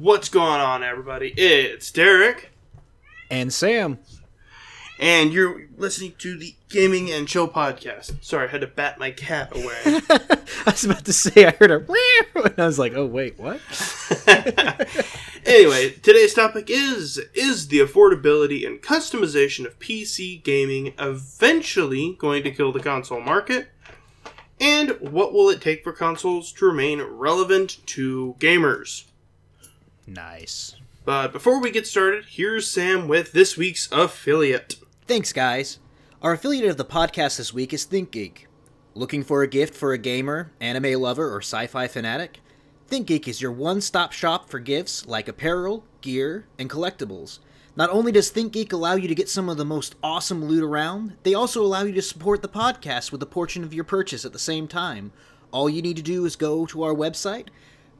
What's going on, everybody? It's Derrick, And Sam. and you're listening to the Gaming and Chill podcast. Sorry, I had to bat my cat away. I was about to say I heard a and I was like, oh wait, what? anyway, today's topic is Is the affordability and customization of PC gaming eventually going to kill the console market? And what will it take for consoles to remain relevant to gamers? Nice. But before we get started, here's Sam with this week's affiliate. Thanks, guys. Our affiliate of the podcast this week is ThinkGeek. Looking for a gift for a gamer, anime lover, or sci-fi fanatic? ThinkGeek is your one-stop shop for gifts like apparel, gear, and collectibles. Not only does ThinkGeek allow you to get some of the most awesome loot around, they also allow you to support the podcast with a portion of your purchase at the same time. All you need to do is go to our website,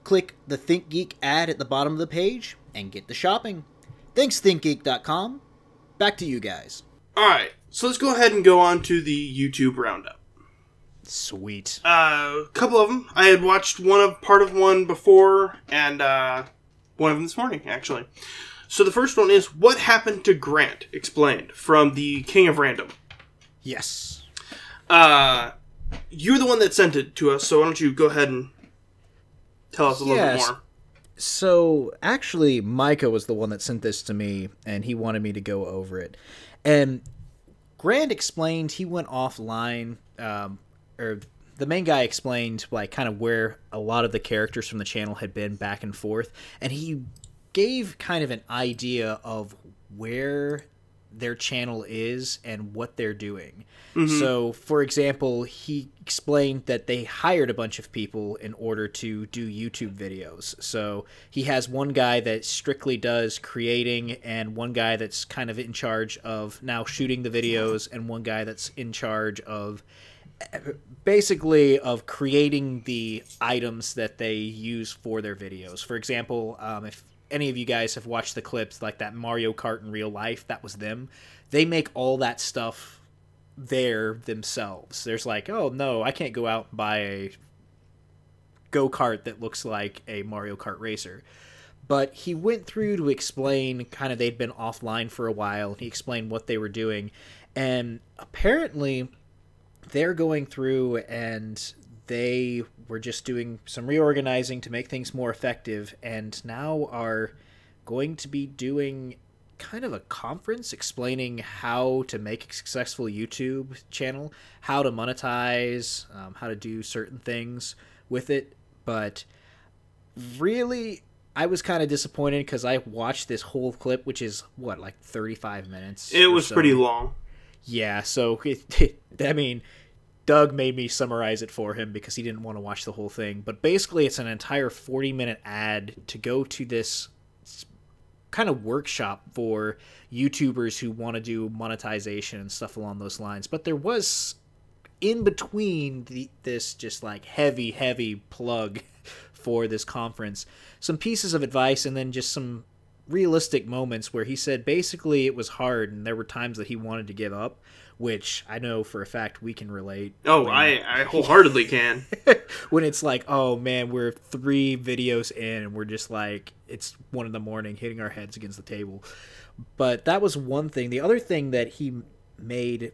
click the ThinkGeek ad at the bottom of the page, and get the shopping. Thanks, ThinkGeek.com. Back to you guys. Alright, so let's go ahead and go on to the YouTube roundup. Sweet. Uh, a couple of them. I had watched one of part of one before, and uh, one of them this morning, actually. So the first one is What Happened to Grant? Explained from the King of Random. Yes. Uh, you're the one that sent it to us, so why don't you go ahead and tell us a little Yes. bit more? So actually, Micah was the one that sent this to me, and he wanted me to go over it. And Grant explained he went offline, um, or the main guy explained like kind of where a lot of the characters from the channel had been back and forth, and he gave kind of an idea of where their channel is and what they're doing. So, for example, he explained that they hired a bunch of people in order to do YouTube videos. So, he has one guy that strictly does creating, and one guy that's kind of in charge of now shooting the videos, and one guy that's in charge of basically of creating the items that they use for their videos. For example, um, if any of you guys have watched the clips like that Mario Kart in real life, that was them. They make all that stuff there themselves. There's like, oh no, I can't go out and buy a go kart that looks like a Mario Kart racer. But he went through to explain kind of they'd been offline for a while. and He explained what they were doing. And apparently, they're going through and they were just doing some reorganizing to make things more effective and now are going to be doing kind of a conference explaining how to make a successful YouTube channel, how to monetize, um, how to do certain things with it. But really, I was kind of disappointed because I watched this whole clip, which is what, like 35 minutes? It was so. pretty long. Yeah, so it, I mean, Doug made me summarize it for him because he didn't want to watch the whole thing. But basically, it's an entire 40 minute ad to go to this kind of workshop for YouTubers who want to do monetization and stuff along those lines. But there was in between the, this just like heavy, heavy plug for this conference some pieces of advice and then just some realistic moments where he said basically it was hard and there were times that he wanted to give up which i know for a fact we can relate. Oh, when- I, I wholeheartedly can. when it's like oh man we're three videos in and we're just like it's one in the morning hitting our heads against the table. But that was one thing. The other thing that he made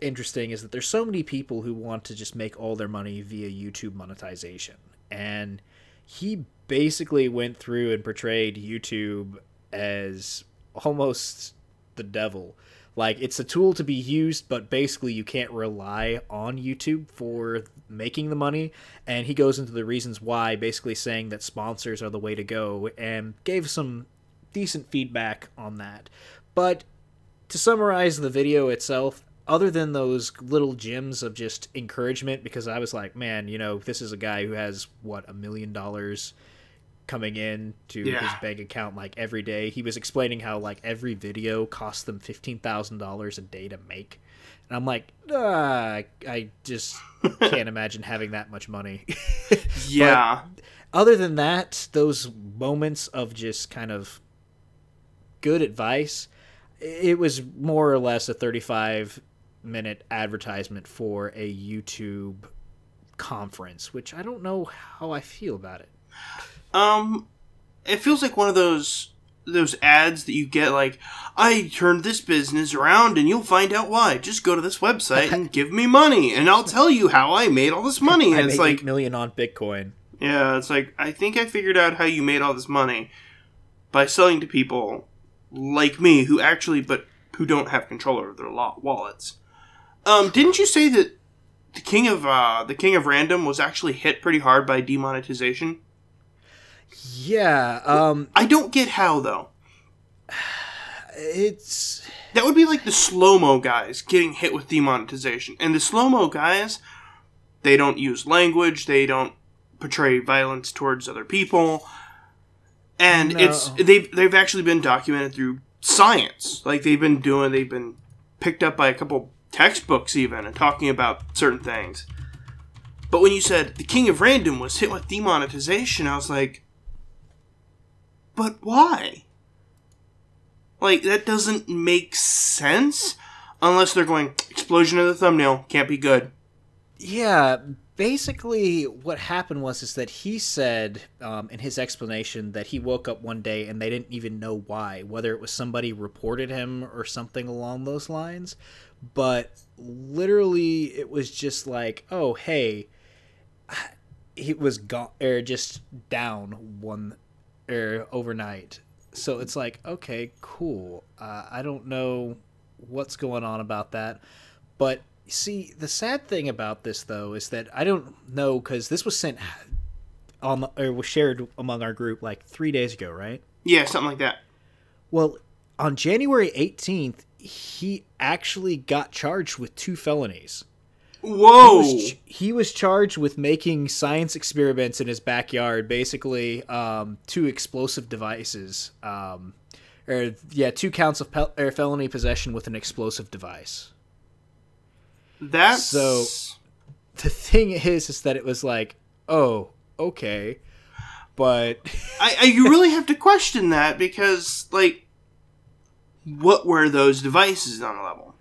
interesting is that there's so many people who want to just make all their money via youtube monetization. And he basically went through and portrayed youtube as almost the devil like it's a tool to be used but basically you can't rely on youtube for making the money. And he goes into the reasons why basically saying that sponsors are the way to go and gave some decent feedback on that. But to summarize the video itself other than those little gems of just encouragement because i was like man you know this is a guy who has what a million dollars coming in to Yeah. his bank account like every day. He was explaining how like every video costs them fifteen thousand dollars a day to make, and I'm like, ah, I just can't imagine having that much money. Yeah. Other than that, those moments of just kind of good advice, it was more or less a 35 minute advertisement for a YouTube conference, which I don't know how I feel about it. Um, it feels like one of those those ads that you get like I turned this business around and you'll find out why. Just go to this website and give me money and I'll tell you how I made all this money. And I it's made like million on Bitcoin. yeah, it's like I think I figured out how you made all this money by selling to people like me who actually but who don't have control over their wallets. Um, didn't you say that the king of uh, the king of random was actually hit pretty hard by demonetization? Yeah, um, I don't get how though. it's That would be like the slow mo guys getting hit with demonetization, and the slow mo guys, they don't use language, they don't portray violence towards other people, and No. it's they've they've actually been documented through science. Like they've been doing, they've been picked up by a couple textbooks even, and talking about certain things. But when you said the king of random was hit with demonetization, I was like, but why? Like that doesn't make sense unless they're going explosion of the thumbnail can't be good. Yeah, basically what happened was is that he said um, in his explanation that he woke up one day and they didn't even know why, whether it was somebody reported him or something along those lines. But literally, it was just like, oh hey, he was gone or just down one or overnight. So it's like, okay, cool. Uh, I don't know what's going on about that, but see, the sad thing about this though is that I don't know because this was sent on or was shared among our group like three days ago, right? Yeah, something like that. Well, on January 18th, he actually got charged with two felonies. Whoa! He was, ch- he was charged with making science experiments in his backyard, basically um, two explosive devices. Um, or yeah, two counts of or felony possession with an explosive device. That's So- The thing is, is that it was like, oh, okay, but I, I you really have to question that because like, what were those devices on a level?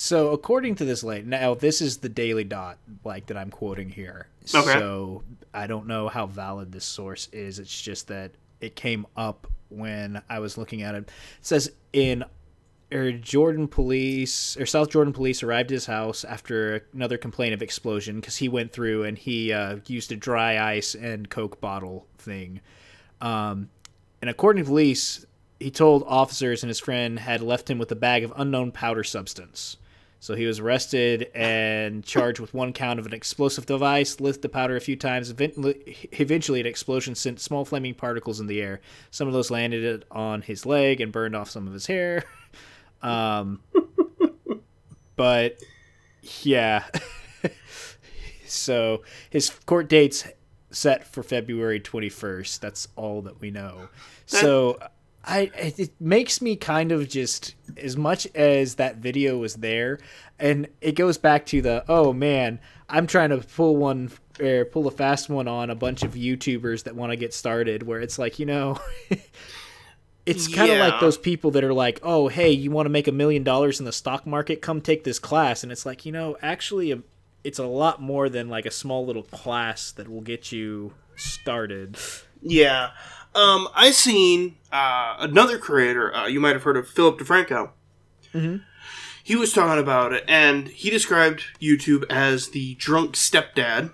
So according to this late now this is the Daily Dot like that I'm quoting here. Okay. So I don't know how valid this source is. It's just that it came up when I was looking at it. It says in or Jordan police or South Jordan police arrived at his house after another complaint of explosion because he went through and he uh, used a dry ice and Coke bottle thing. Um, and according to police, he told officers and his friend had left him with a bag of unknown powder substance. So he was arrested and charged with one count of an explosive device, lit the powder a few times. Eventually, an explosion sent small flaming particles in the air. Some of those landed on his leg and burned off some of his hair. Um, but yeah. so his court date's set for February 21st. That's all that we know. So I it makes me kind of just as much as that video was there and it goes back to the oh man, I'm trying to pull one or pull a fast one on a bunch of YouTubers that want to get started where it's like, you know, it's kind of Yeah. like those people that are like, "Oh, hey, you want to make a million dollars in the stock market? Come take this class." And it's like, you know, actually um, it's a lot more than like a small little class that will get you started. Yeah. Um, I seen uh, another creator. Uh, you might have heard of Philip DeFranco. Mhm. He was talking about it, and he described YouTube as the drunk stepdad.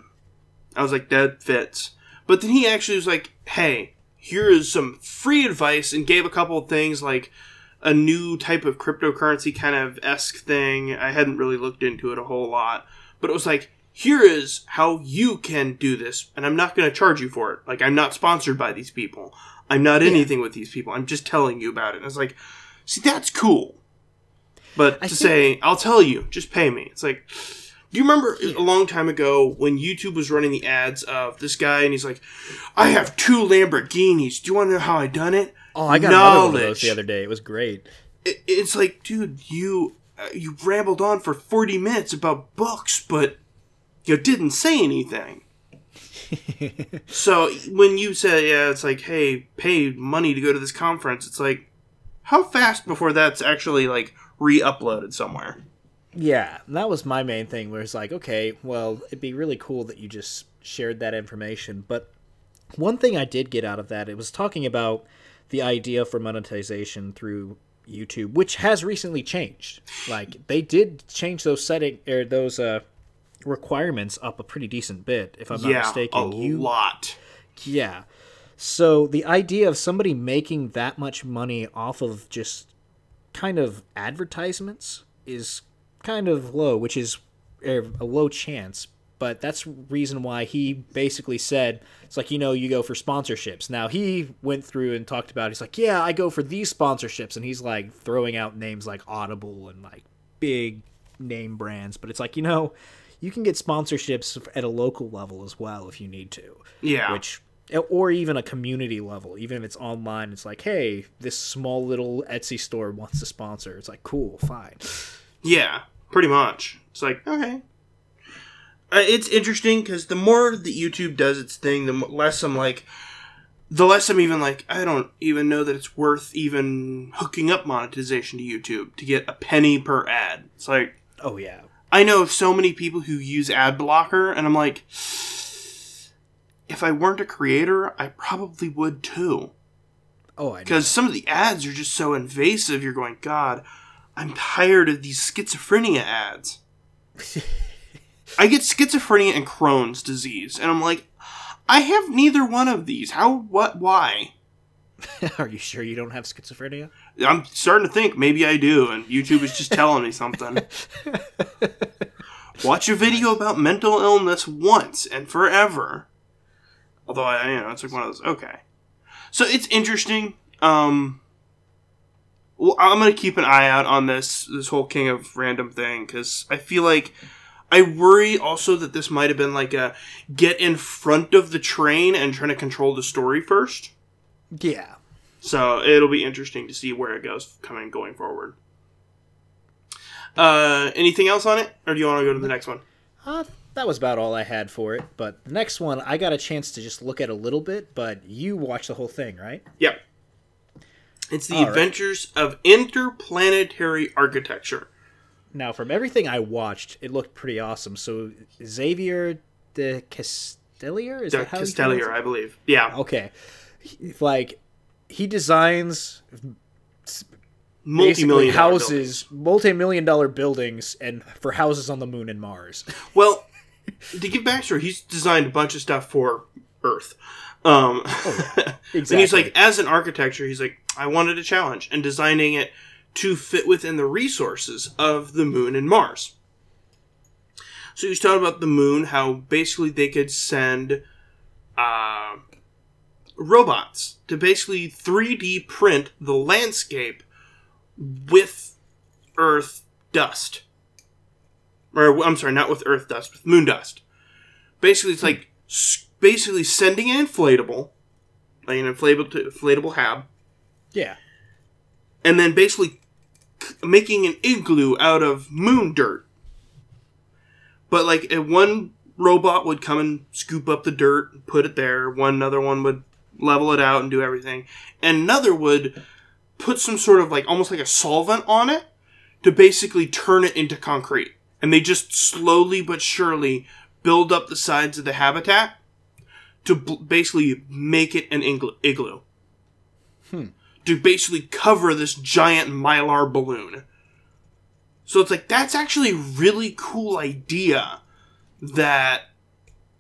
I was like, that fits. But then he actually was like, hey, here is some free advice, and gave a couple of things like a new type of cryptocurrency kind of esque thing. I hadn't really looked into it a whole lot, but it was like, here is how you can do this, and I'm not going to charge you for it. Like, I'm not sponsored by these people. I'm not anything with these people. I'm just telling you about it. And it's like, see, that's cool. But I to say, I'll tell you, just pay me. It's like, do you remember a long time ago when YouTube was running the ads of this guy and he's like, I have two Lamborghinis. Do you want to know how I done it? Oh, I got another one of those the other day. It was great. It, it's like, dude, you uh, you rambled on for 40 minutes about books, but you didn't say anything. so when you say, yeah, it's like, hey, pay money to go to this conference, it's like, how fast before that's actually like re-uploaded somewhere? Yeah, that was my main thing. Where it's like, okay, well, it'd be really cool that you just shared that information, but one thing I did get out of that, it was talking about the idea for monetization through YouTube, which has recently changed. Like they did change those setting or those uh, requirements up a pretty decent bit, if I'm not yeah, mistaken. a you lot. yeah. So the idea of somebody making that much money off of just kind of advertisements is kind of low, which is a low chance. But that's reason why he basically said it's like you know you go for sponsorships. Now he went through and talked about. it. He's like, yeah, I go for these sponsorships, and he's like throwing out names like Audible and like big name brands. But it's like you know you can get sponsorships at a local level as well if you need to Yeah. which or even a community level even if it's online it's like hey this small little etsy store wants to sponsor it's like cool fine Yeah, pretty much. It's like okay. Uh, it's interesting because the more that YouTube does its thing, the less I'm like, the less I'm even like, I don't even know that it's worth even hooking up monetization to YouTube to get a penny per ad. It's like oh yeah I know of so many people who use ad blocker, and I'm like, if I weren't a creator, I probably would too. oh i. Because some of the ads are just so invasive, you're going, God, I'm tired of these schizophrenia ads. I get schizophrenia and Crohn's disease, and I'm like, I have neither one of these. How, what, why? are you sure you don't have schizophrenia I'm starting to think maybe I do, and YouTube is just telling me something. Watch a video about mental illness once and forever. Although I, you know, it's like one of those. Okay, so it's interesting. Um, well, I'm gonna keep an eye out on this this whole King of Random thing because I feel like I worry also that this might have been like a get in front of the train and trying to control the story first. yeah So it'll be interesting to see where it goes coming going forward. Uh, anything else on it, or do you want to go to the next one? uh, that was about all i had for it but the next one i got a chance to just look at a little bit but you watched the whole thing right Yep. It's the All right. Adventures of Interplanetary Architecture. now from everything i watched it looked pretty awesome so xavier de Kestelier is De that how Kestelier. I believe. Yeah. okay like he designs multi-million houses multi-million dollar buildings and for houses on the moon and mars Well, to give backstory, he's designed a bunch of stuff for Earth. Um, and he's like, as an architecture, he's like, I wanted a challenge and designing it to fit within the resources of the moon and Mars. So he was talking about the moon, how basically they could send uh, robots to basically 3D print the landscape with Earth dust. Or, I'm sorry, not with Earth dust, with moon dust. Basically, it's like basically sending an inflatable, like an inflatable, inflatable hab, yeah and then basically making an igloo out of moon dirt. But like a one robot would come and scoop up the dirt and put it there. One other one would level it out and do everything. And another would put some sort of like almost like a solvent on it to basically turn it into concrete. And they just slowly but surely build up the sides of the habitat to b- basically make it an igl- igloo hmm. to basically cover this giant mylar balloon. So it's like that's actually a really cool idea that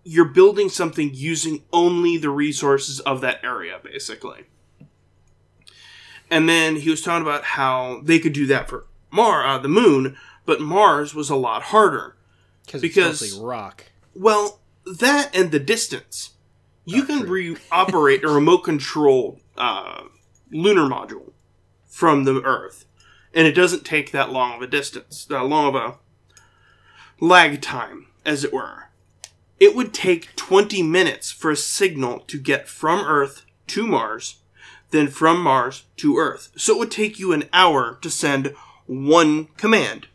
you're building something using only the resources of that area, basically. And then he was talking about how they could do that for Mar, uh, the moon, but Mars was a lot harder. because it's mostly rock Well, that and the distance. You Oh, can re- operate a remote control uh, lunar module from the Earth, and it doesn't take that long of a distance, that long of a lag time, as it were. It would take 20 minutes for a signal to get from Earth to Mars, then from Mars to Earth. So it would take you an hour to send one command.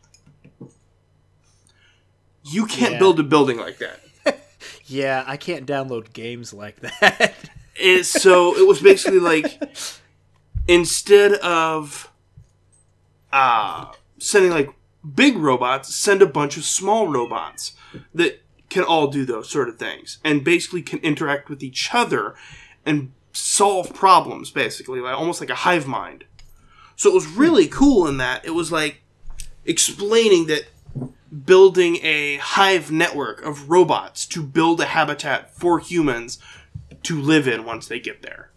You can't Yeah. build a building like that. yeah i can't download games like that And so it was basically like instead of uh, sending like big robots, send a bunch of small robots that can all do those sort of things and basically can interact with each other and solve problems basically like almost like a hive mind so it was hmm. really cool in that it was like explaining that building a hive network of robots to build a habitat for humans to live in once they get there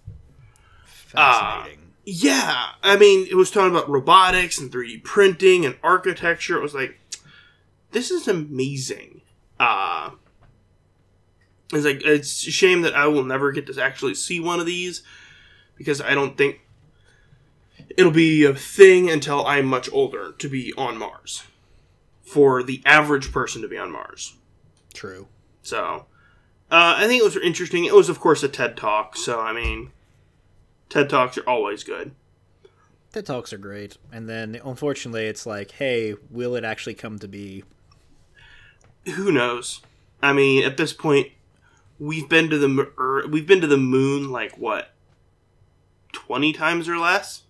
Fascinating. Uh, yeah, I mean, it was talking about robotics and 3D printing and architecture. It was like, this is amazing. Uh, it's like it's a shame that I will never get to actually see one of these because I don't think it'll be a thing until I'm much older to be on Mars. For the average person to be on Mars. True. So, uh, I think it was interesting. It was, of course, a TED Talk. So, I mean, TED Talks are always good. TED Talks are great. And then, unfortunately, it's like, hey, will it actually come to be? Who knows? I mean, at this point, we've been to the er, we've been to the moon like what twenty times or less,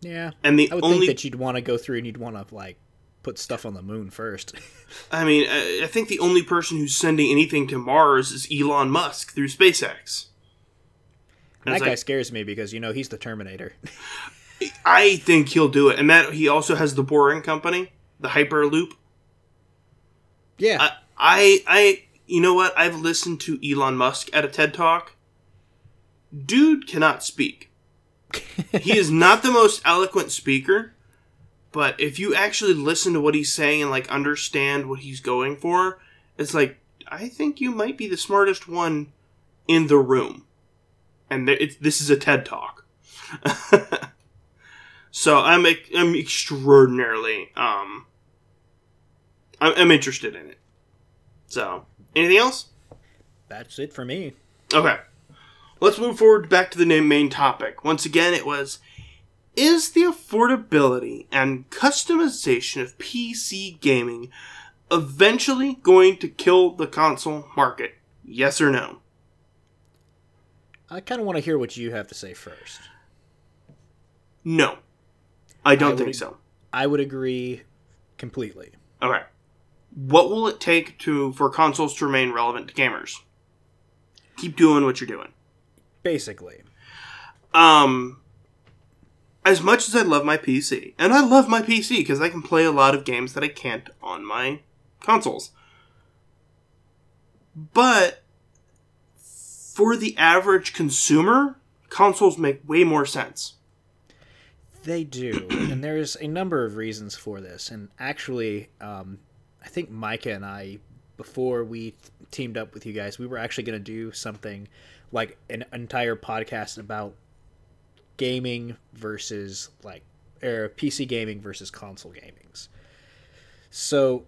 Yeah. and the I would only think that you'd want to go through and you'd want to, like, put stuff on the moon first. I mean, I, I think the only person who's sending anything to Mars is Elon Musk through SpaceX. And that guy like, scares me because, you know, he's the Terminator. I think he'll do it, and that he also has the Boring Company, the Hyperloop. Yeah. I, I, I, you know what? I've listened to Elon Musk at a TED Talk. Dude cannot speak. he is not the most eloquent speaker, but if you actually listen to what he's saying and like understand what he's going for, it's like I think you might be the smartest one in the room. And th- this is a TED Talk. so I'm I'm extraordinarily um I'm, I'm interested in it. So, anything else? That's it for me. Okay. Let's move forward back to the main topic. Once again, it was Is the affordability and customization of PC gaming eventually going to kill the console market? Yes or no? I kind of want to hear what you have to say first. No. I don't I think so. I would agree completely. Okay. What will it take to for consoles to remain relevant to gamers? Keep doing what you're doing. Basically. Um, as much as I love my PC, and I love my PC because I can play a lot of games that I can't on my consoles. But for the average consumer, consoles make way more sense. They do, and there's a number of reasons for this. And actually, um, I think Micah and I, before we teamed up with you guys, we were actually going to do something like an entire podcast about gaming versus like er, or PC gaming versus console gamings. So,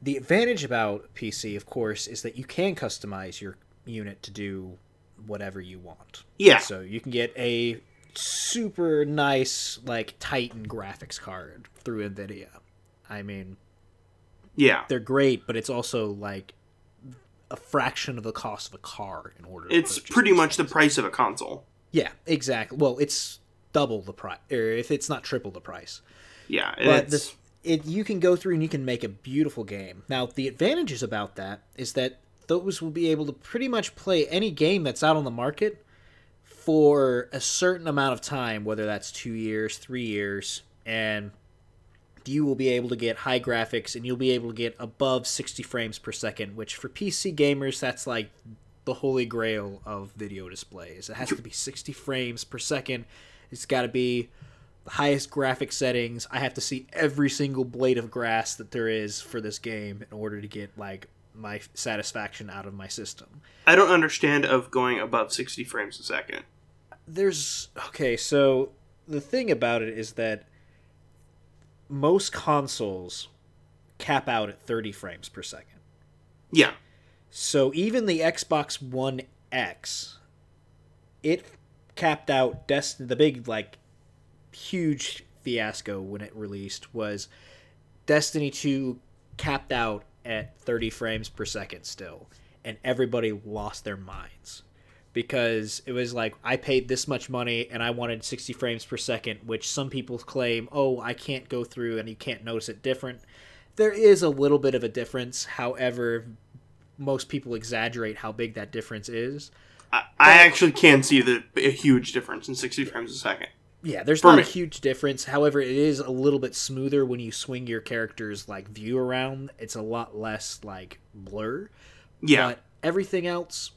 the advantage about PC, of course, is that you can customize your unit to do whatever you want. Yeah. So you can get a super nice like Titan graphics card through Nvidia. I mean, Yeah. they're great, but it's also like a fraction of the cost of a car in order. to It's pretty much the price of a console. Yeah, exactly. Well, it's double the price, or if it's not triple the price. Yeah. But It's, this, it you can go through and you can make a beautiful game. Now, the advantages about that is that those will be able to pretty much play any game that's out on the market for a certain amount of time, whether that's two years, three years, and you will be able to get high graphics and you'll be able to get above 60 frames per second, which for PC gamers, that's like the holy grail of video displays. It has to be 60 frames per second. It's got to be the highest graphic settings. I have to see every single blade of grass that there is for this game in order to get like my satisfaction out of my system. I don't understand of going above 60 frames a second. There's okay, so the thing about it is that most consoles cap out at 30 frames per second. Yeah. So even the Xbox One X, it capped out Destiny. The big like huge fiasco when it released was Destiny Two capped out at 30 frames per second still, and everybody lost their minds because it was like I paid this much money and I wanted 60 frames per second, which some people claim, oh, I can't go through and you can't notice it different. there is a little bit of a difference. However, most people exaggerate how big that difference is. I, I actually can see the a huge difference in 60 frames a second. Yeah, there's For not me. a huge difference. However, it is a little bit smoother when you swing your character's like view around. It's a lot less like blur. Yeah, But everything else,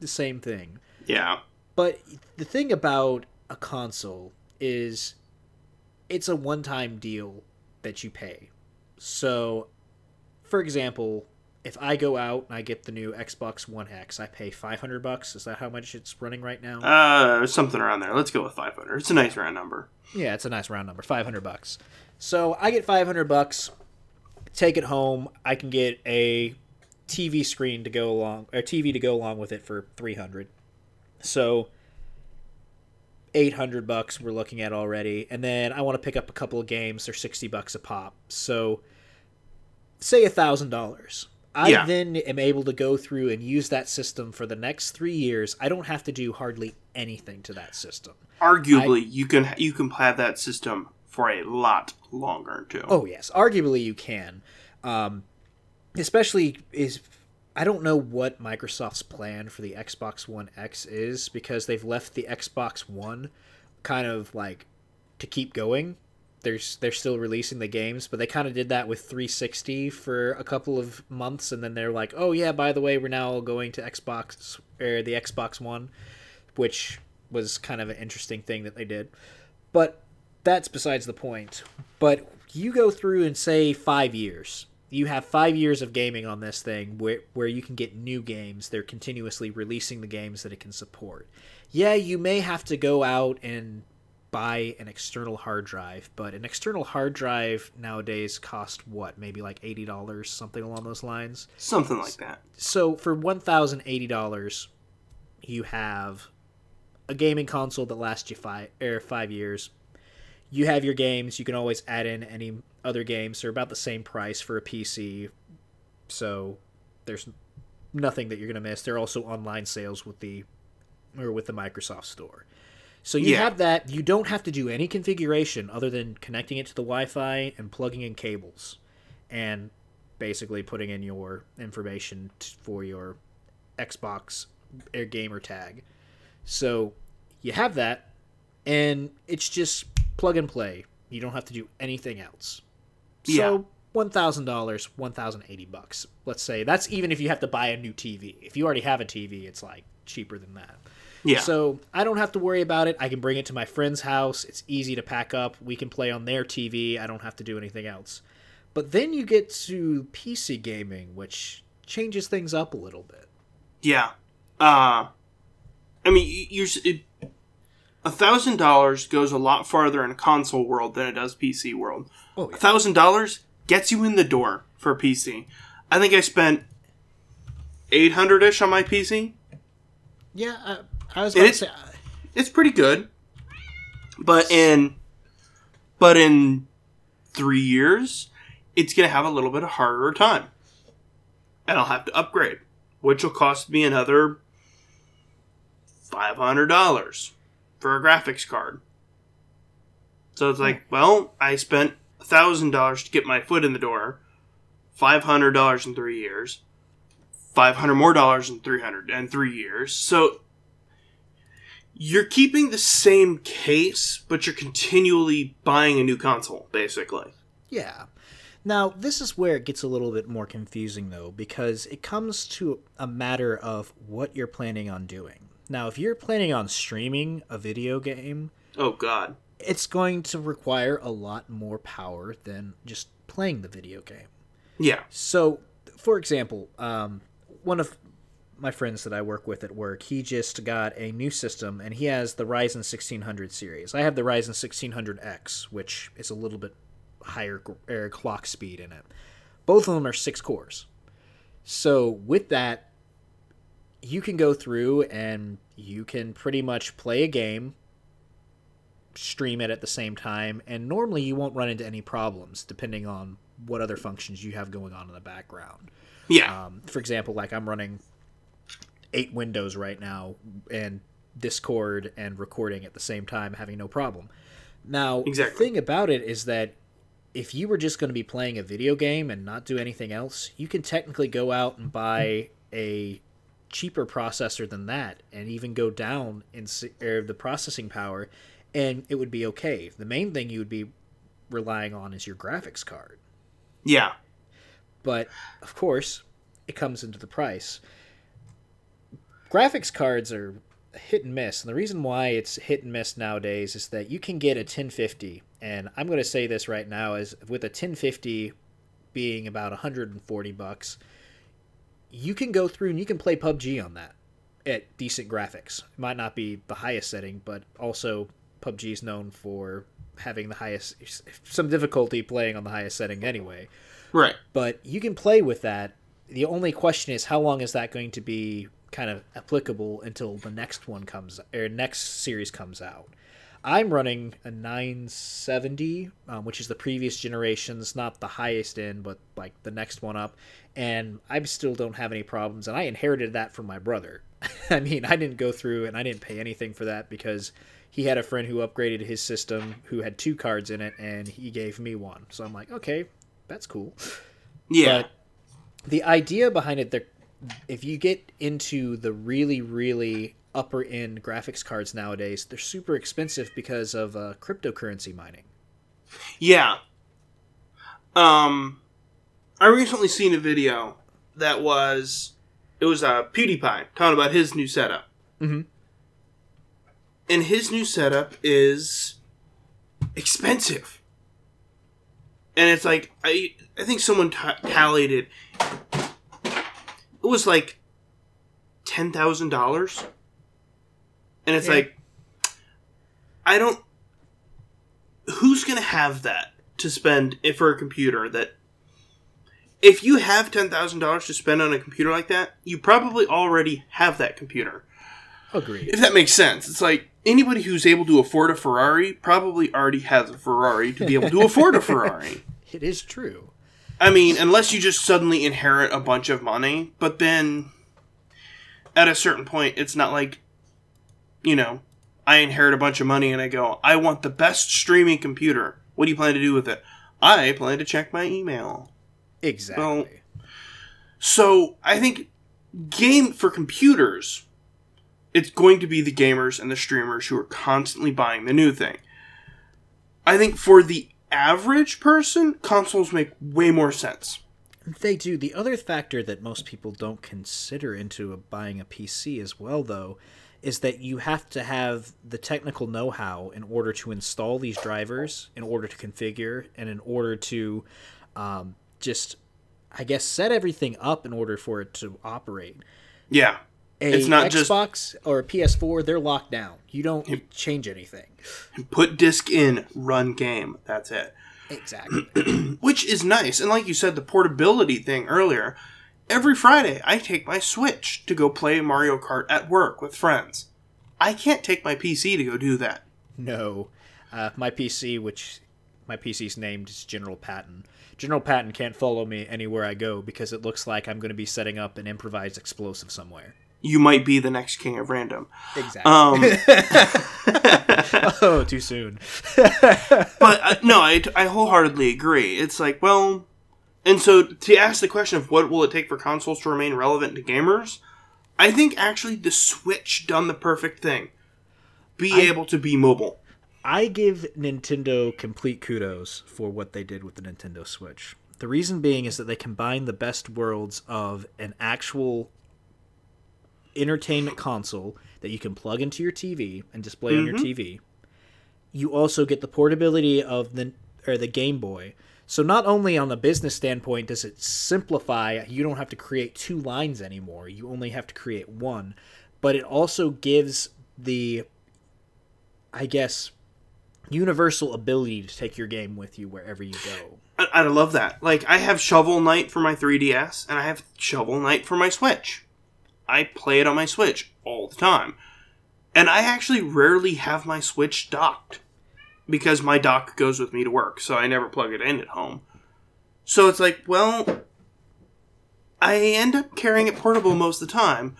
the same thing. yeah, But the thing about a console is it's a one time deal that you pay. So, for example, if I go out and I get the new Xbox One X, I pay 500 bucks. Is that how much it's running right now? uh, something around there. Let's go with 500. It's a nice round number. Yeah, it's a nice round number, 500 bucks. So, I get 500 bucks, take it home, I can get a TV screen to go along or TV to go along with it for 300. So, 800 bucks we're looking at already and then i want to pick up a couple of games they're 60 bucks a pop so say a thousand dollars i Yeah. then am able to go through and use that system for the next three years i don't have to do hardly anything to that system Arguably, you can you can have that system for a lot longer too. oh yes arguably you can um, especially is I don't know what Microsoft's plan for the Xbox One X is because they've left the Xbox One kind of like to keep going. There's they're still releasing the games, but they kind of did that with 360 for a couple of months, and then they're like, "Oh yeah, by the way, we're now going to Xbox or the Xbox One," which was kind of an interesting thing that they did. But that's besides the point. But you go through and say five years. You have five years of gaming on this thing where, where you can get new games. They're continuously releasing the games that it can support. Yeah, you may have to go out and buy an external hard drive, but an external hard drive nowadays cost what? Maybe like $80, something along those lines Something like that. so for one thousand eighty dollars, you have a gaming console that lasts you five or five years. You have your games. You can always add in any other games. They're about the same price for a PC, so there's nothing that you're gonna miss. There are also online sales with the or with the Microsoft Store. So you Yeah. have that. You don't have to do any configuration other than connecting it to the Wi-Fi and plugging in cables, and basically putting in your information t- for your Xbox Air gamer tag. So you have that, and it's just plug and play. You don't have to do anything else. So Yeah. one thousand dollars, one thousand eighty bucks. Let's say that's even if you have to buy a new TV. If you already have a TV, it's like cheaper than that. Yeah. So I don't have to worry about it. I can bring it to my friend's house. It's easy to pack up. We can play on their TV. I don't have to do anything else. But then you get to PC gaming, which changes things up a little bit. Yeah. Uh, I mean, you're it, a thousand dollars goes a lot farther in console world than it does PC world. Oh, A thousand dollars gets you in the door for PC. I think I spent eight hundred ish on my PC. Yeah, I, I was it, to say. uh, It's pretty good, but in but in three years, it's gonna have a little bit of harder time, and I'll have to upgrade, which will cost me another five hundred dollars for a graphics card. So it's like, well, I spent thousand dollars to get my foot in the door, five hundred dollars in three years, five hundred more dollars in three hundred and three years. So you're keeping the same case, but you're continually buying a new console, basically. Yeah. Now, this is where it gets a little bit more confusing, though, because it comes to a matter of what you're planning on doing. Now, if you're planning on streaming a video game, Oh God. it's going to require a lot more power than just playing the video game. Yeah. So, for example, um, one of my friends that I work with at work, he just got a new system, and he has the Ryzen 1600 series. I have the Ryzen 1600X, which is a little bit higher er, clock speed in it. Both of them are six cores. So, with that, you can go through and you can pretty much play a game, stream it at the same time, and normally you won't run into any problems depending on what other functions you have going on in the background. Yeah. Um, for example, like I'm running eight windows right now and Discord and recording at the same time, having no problem. Now, Exactly. the thing about it is that if you were just going to be playing a video game and not do anything else, you can technically go out and buy a cheaper processor than that and even go down in the processing power and it would be okay. The main thing you would be relying on is your graphics card. Yeah. But of course, it comes into the price. Graphics cards are hit and miss. And the reason why it's hit and miss nowadays is that you can get a 1050 and I'm going to say this right now is with a 1050 being about 140 bucks, you can go through and you can play PUBG on that at decent graphics. It might not be the highest setting, but also PUBG is known for having the highest some difficulty playing on the highest setting anyway. Right. But you can play with that. The only question is how long is that going to be kind of applicable until the next one comes or next series comes out. I'm running a 970, um, which is the previous generation's, not the highest end, but like the next one up, and I still don't have any problems. And I inherited that from my brother. I mean, I didn't go through and I didn't pay anything for that because he had a friend who upgraded his system who had two cards in it, and he gave me one. So I'm like, okay, that's cool. Yeah. But the idea behind it, the if you get into the really, really upper end graphics cards nowadays, they're super expensive because of uh, cryptocurrency mining. Yeah. Um, I recently seen a video that was it was uh, PewDiePie talking about his new setup. Mm-hmm. And his new setup is expensive. And it's like I I think someone t- tallied it. It was like ten thousand dollars and it's yeah. like, I don't. Who's going to have that to spend for a computer that. If you have $10,000 to spend on a computer like that, you probably already have that computer. Agreed. If that makes sense. It's like anybody who's able to afford a Ferrari probably already has a Ferrari to be able to afford a Ferrari. It is true. I mean, unless you just suddenly inherit a bunch of money, but then at a certain point, it's not like you know, I inherit a bunch of money and I go, I want the best streaming computer. What do you plan to do with it? I plan to check my email. Exactly. Well, so I think game for computers, it's going to be the gamers and the streamers who are constantly buying the new thing. I think for the average person, consoles make way more sense. They do. The other factor that most people don't consider into buying a PC as well, though, is that you have to have the technical know-how in order to install these drivers, in order to configure, and in order to um, just, I guess, set everything up in order for it to operate. Yeah, a it's not just Xbox just... or a PS4. They're locked down. You don't change anything. Put disc in, run game. That's it. Exactly. Which is nice, and like you said, the portability thing earlier Every Friday, I take my Switch to go play Mario Kart at work with friends. I can't take my PC to go do that. No. Uh, my PC, which my PC's named is General Patton. General Patton can't follow me anywhere I go because it looks like I'm going to be setting up an improvised explosive somewhere. You might be the next king of random. Exactly. Um, oh, too soon. but uh, no, I, I wholeheartedly agree. It's like, well, and so to ask the question of what will it take for consoles to remain relevant to gamers, I think actually the Switch done the perfect thing. Be I, able to be mobile. I give Nintendo complete kudos for what they did with the Nintendo Switch. The reason being is that they combine the best worlds of an actual entertainment console that you can plug into your TV and display mm-hmm. on your mm-hmm. TV. You also get the portability of the or the Game Boy, so not only on the business standpoint does it simplify, you don't have to create two lines anymore. You only have to create one, but it also gives the I guess universal ability to take your game with you wherever you go. I, I love that. Like I have Shovel Knight for my 3DS and I have Shovel Knight for my Switch. I play it on my Switch all the time. And I actually rarely have my Switch docked because my dock goes with me to work, so I never plug it in at home. So it's like, well, I end up carrying it portable most of the time,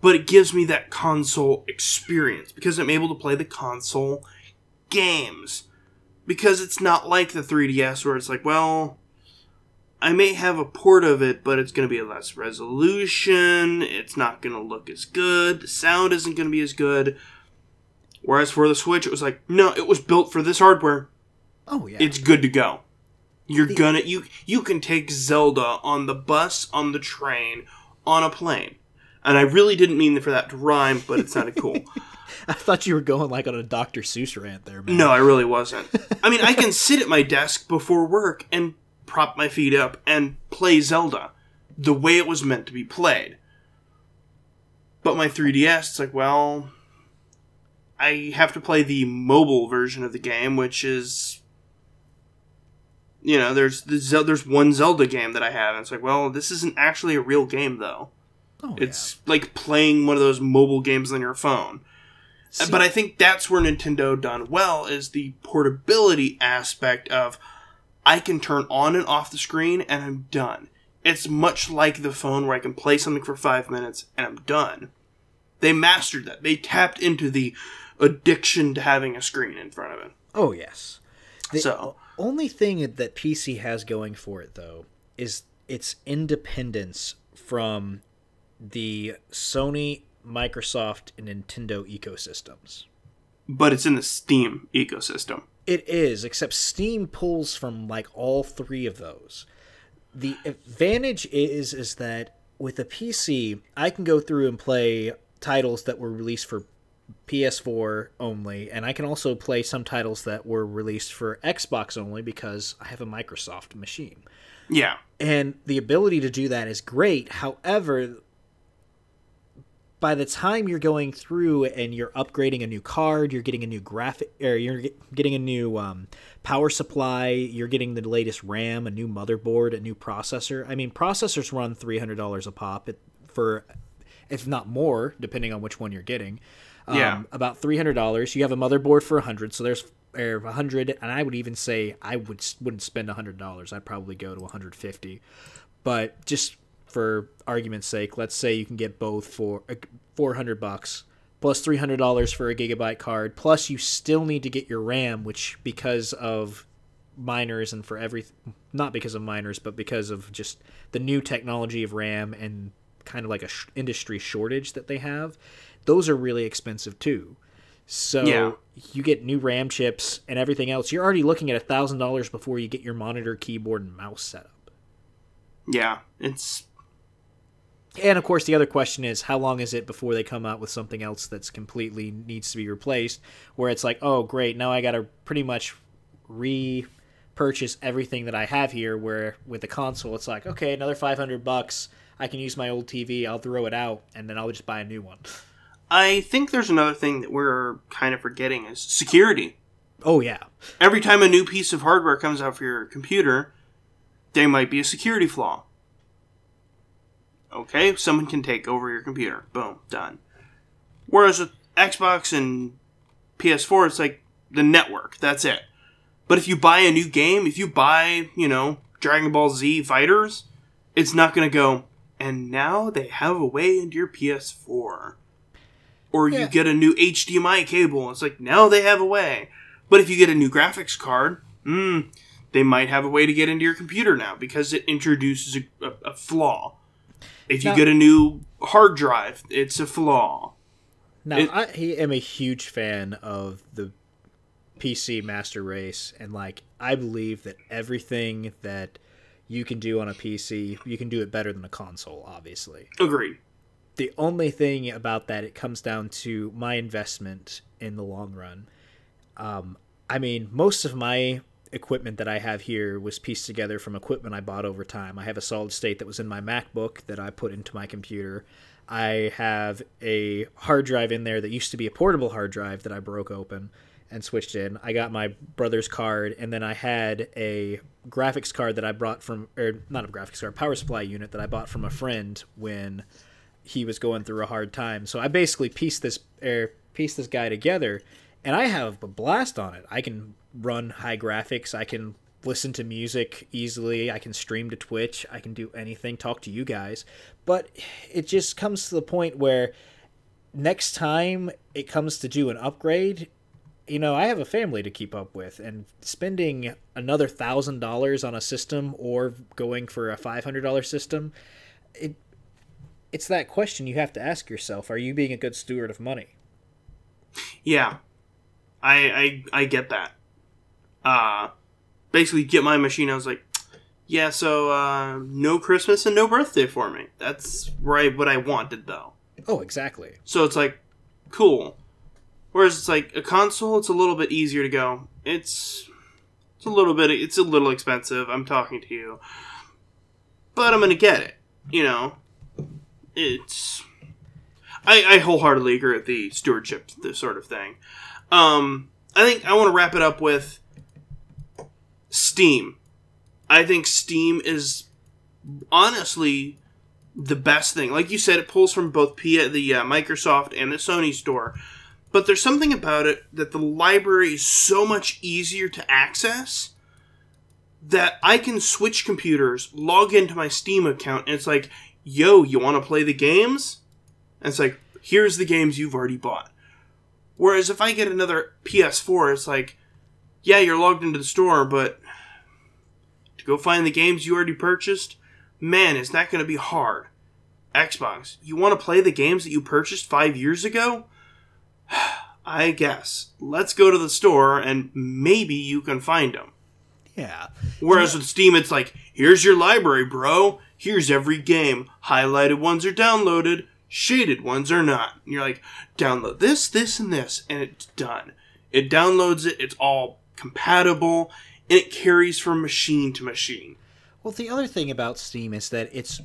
but it gives me that console experience because I'm able to play the console games. because it's not like the 3DS where it's like, well, I may have a port of it, but it's going to be a less resolution. It's not going to look as good. The sound isn't going to be as good. Whereas for the Switch, it was like, no, it was built for this hardware. Oh yeah. It's good to go. You're gonna you you can take Zelda on the bus, on the train, on a plane. And I really didn't mean for that to rhyme, but it sounded cool. I thought you were going like on a Dr. Seuss rant there, man. No, I really wasn't. I mean, I can sit at my desk before work and prop my feet up and play Zelda the way it was meant to be played. But my 3DS, it's like, well, I have to play the mobile version of the game, which is, you know, there's the there's one Zelda game that I have, and it's like, well, this isn't actually a real game though. Oh, It's like playing one of those mobile games on your phone. See- but I think that's where Nintendo done well is the portability aspect of I can turn on and off the screen and I'm done. It's much like the phone where I can play something for five minutes and I'm done. They mastered that. They tapped into the addiction to having a screen in front of it. Oh yes. The So- only thing that PC has going for it though is its independence from the Sony, Microsoft, and Nintendo ecosystems. But it's in the Steam ecosystem. It is, except Steam pulls from like all three of those. The advantage is is that with a PC, I can go through and play titles that were released for PS4 only, and I can also play some titles that were released for Xbox only because I have a Microsoft machine. Yeah. And the ability to do that is great. However, by the time you're going through and you're upgrading a new card, you're getting a new graphic, or you're getting a new um, power supply, you're getting the latest RAM, a new motherboard, a new processor. I mean, processors run three hundred dollars a pop for, if not more, depending on which one you're getting. Um, Yeah. about three hundred dollars. You have a motherboard for a hundred, so there's or a hundred, and I would even say I would wouldn't spend a hundred dollars. I'd probably go to one hundred fifty. But just for argument's sake, let's say you can get both for uh, four hundred bucks plus three hundred dollars for a gigabyte card. Plus, you still need to get your RAM, which because of miners and for every not because of miners, but because of just the new technology of RAM and kind of like a sh- industry shortage that they have, those are really expensive too. So Yeah. you get new RAM chips and everything else. You're already looking at a thousand dollars before you get your monitor, keyboard, and mouse set up. Yeah. It's And of course, the other question is how long is it before they come out with something else that's completely needs to be replaced? Where it's like, oh, great, now I got to pretty much repurchase everything that I have here. Where with the console, it's like, okay, another five hundred bucks. I can use my old TV. I'll throw it out, and then I'll just buy a new one. I think there's another thing that we're kind of forgetting is security. Oh yeah, Every time a new piece of hardware comes out for your computer, there might be a security flaw. Okay, someone can take over your computer. Boom, done. Whereas with Xbox and PS4, it's like the network. That's it. But if you buy a new game, if you buy, you know, Dragon Ball Z Fighters, it's not going to go, and now they have a way into your PS4. Or you get a new HDMI cable, it's like, now they have a way. But if you get a new graphics card, mm, they might have a way to get into your computer now because it introduces a, a, a flaw. If you Now- get a new hard drive, it's a flaw. Now, It- I am a huge fan of the PC Master Race, and like I believe that everything that you can do on a PC, you can do it better than a console. Obviously, Agreed. the only thing about that it comes down to my investment in the long run. Um, I mean, most of my equipment that I have here was pieced together from equipment I bought over time. I have a solid state that was in my MacBook that I put into my computer. I have a hard drive in there that used to be a portable hard drive that I broke open and switched in. I got my brother's card, and then I had a graphics card that I brought from, or not a graphics card, power supply unit that I bought from a friend when he was going through a hard time. So I basically pieced this er, pieced this guy together, and I have a blast on it. I can run high graphics. I can listen to music easily. I can stream to Twitch. I can do anything. Talk to you guys. But it just comes to the point where next time it comes to do an upgrade, you know, I have a family to keep up with, and spending another thousand dollars on a system or going for a five hundred dollar system, it it's that question you have to ask yourself: Are you being a good steward of money? Yeah, I I I get that. Uh basically, get my machine. I was like, yeah, so uh, no Christmas and no birthday for me. That's right what I wanted though. Oh, exactly. So it's like, cool. Whereas it's like a console, it's a little bit easier to go. It's it's a little bit it's a little expensive. I'm talking to you, but I'm gonna get it. You know, it's I, I wholeheartedly agree with the stewardship, this sort of thing. Um, I think I want to wrap it up with Steam. I think Steam is honestly the best thing. Like you said, it pulls from both the uh, Microsoft and the Sony store. But there's something about it that the library is so much easier to access that I can switch computers, log into my Steam account, and it's like, yo, you want to play the games? And it's like, here's the games you've already bought. Whereas if I get another PS4, it's like, yeah, you're logged into the store, but to go find the games you already purchased, man, is that going to be hard. Xbox, you want to play the games that you purchased five years ago? I guess. Let's go to the store and maybe you can find them. Yeah. Whereas with Steam, it's like, here's your library, bro. Here's every game. Highlighted ones are downloaded, shaded ones or not. And you're like, download this, this, and this, and it's done. It downloads it, it's all compatible, and it carries from machine to machine. Well, the other thing about Steam is that it's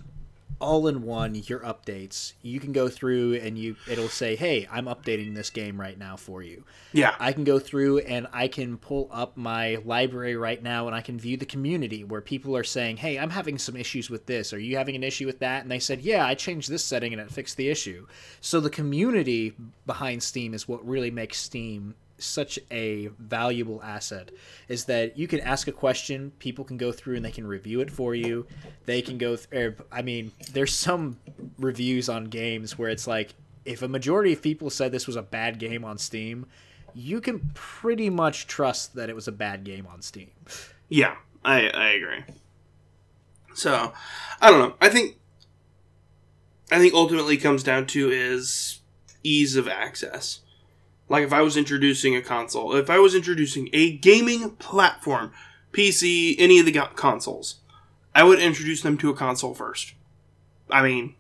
all in one your updates you can go through and you it'll say hey i'm updating this game right now for you. Yeah. i can go through and i can pull up my library right now and i can view the community where people are saying hey i'm having some issues with this. Are you having an issue with that? And they said yeah i changed this setting and it fixed the issue. So the community behind steam is what really makes steam such a valuable asset is that you can ask a question people can go through and they can review it for you they can go er, i mean there's some reviews on games where it's like if a majority of people said this was a bad game on steam you can pretty much trust that it was a bad game on steam Yeah, I, I agree. So, I don't know. I think I think ultimately comes down to is ease of access. Like if I was introducing a console, if I was introducing a gaming platform, PC, any of the go- consoles, I would introduce them to a console first. I mean,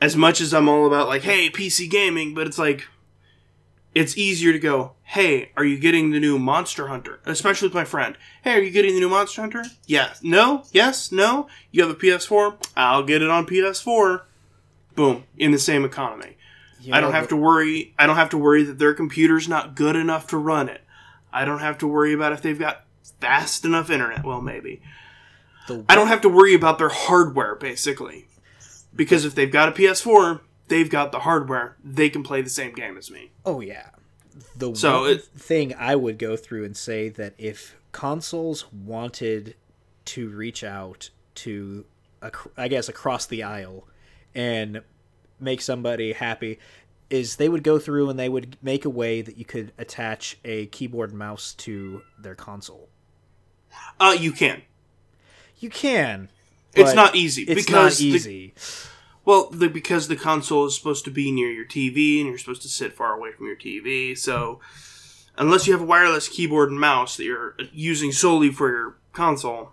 as much as I'm all about like, hey, PC gaming, but it's like it's easier to go, hey, are you getting the new Monster Hunter? Especially with my friend. Hey, are you getting the new Monster Hunter? Yes. No? Yes? No? You have a PS4? I'll get it on PS4. Boom. In the same economy. You I don't have to worry. I don't have to worry that their computer's not good enough to run it. I don't have to worry about if they've got fast enough internet. Well, maybe. I don't have to worry about their hardware, basically. Because if they've got a PS4, they've got the hardware. They can play the same game as me. Oh yeah. The So one it- thing I would go through and say that if consoles wanted to reach out to, I guess, across the aisle and make somebody happy, is they would go through and they would make a way that you could attach a keyboard and mouse to their console. Uh, you can. You can. It's not easy It's because not the- easy. well, the, because the console is supposed to be near your TV and you're supposed to sit far away from your TV. So, unless you have a wireless keyboard and mouse that you're using solely for your console,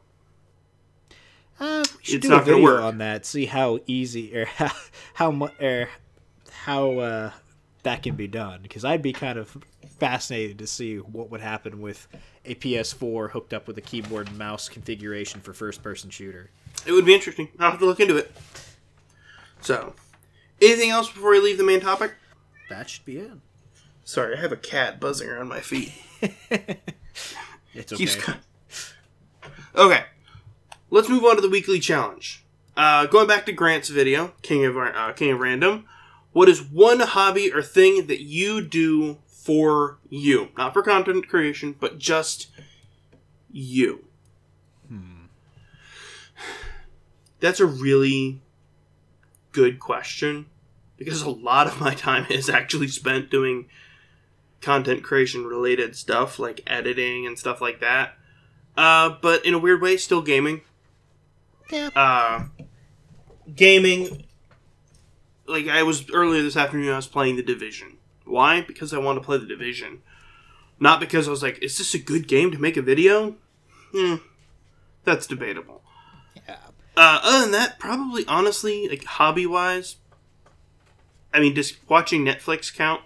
Uh, we should It's do a video work. on that. See how easy or how how mu- or how uh, that can be done. Because I'd be kind of fascinated to see what would happen with a PS4 hooked up with a keyboard and mouse configuration for first-person shooter. it would be interesting. I'll have to look into it. So, anything else before we leave the main topic? That should be it. Sorry, I have a cat buzzing around my feet. It's okay. Keeps okay, let's move on to the weekly challenge. Uh, going back to Grant's video, King of uh, King of Random. What is one hobby or thing that you do for you, not for content creation, but just you? That's a really good question because a lot of my time is actually spent doing content creation related stuff like editing and stuff like that. Uh, but in a weird way, still gaming. Yeah. Uh, gaming. Like I was earlier this afternoon, I was playing the Division. Why? Because I want to play the Division, not because I was like, "Is this a good game to make a video?" Hmm, that's debatable. Yeah. Uh, other than that, probably honestly, like hobby wise, I mean, does watching Netflix count?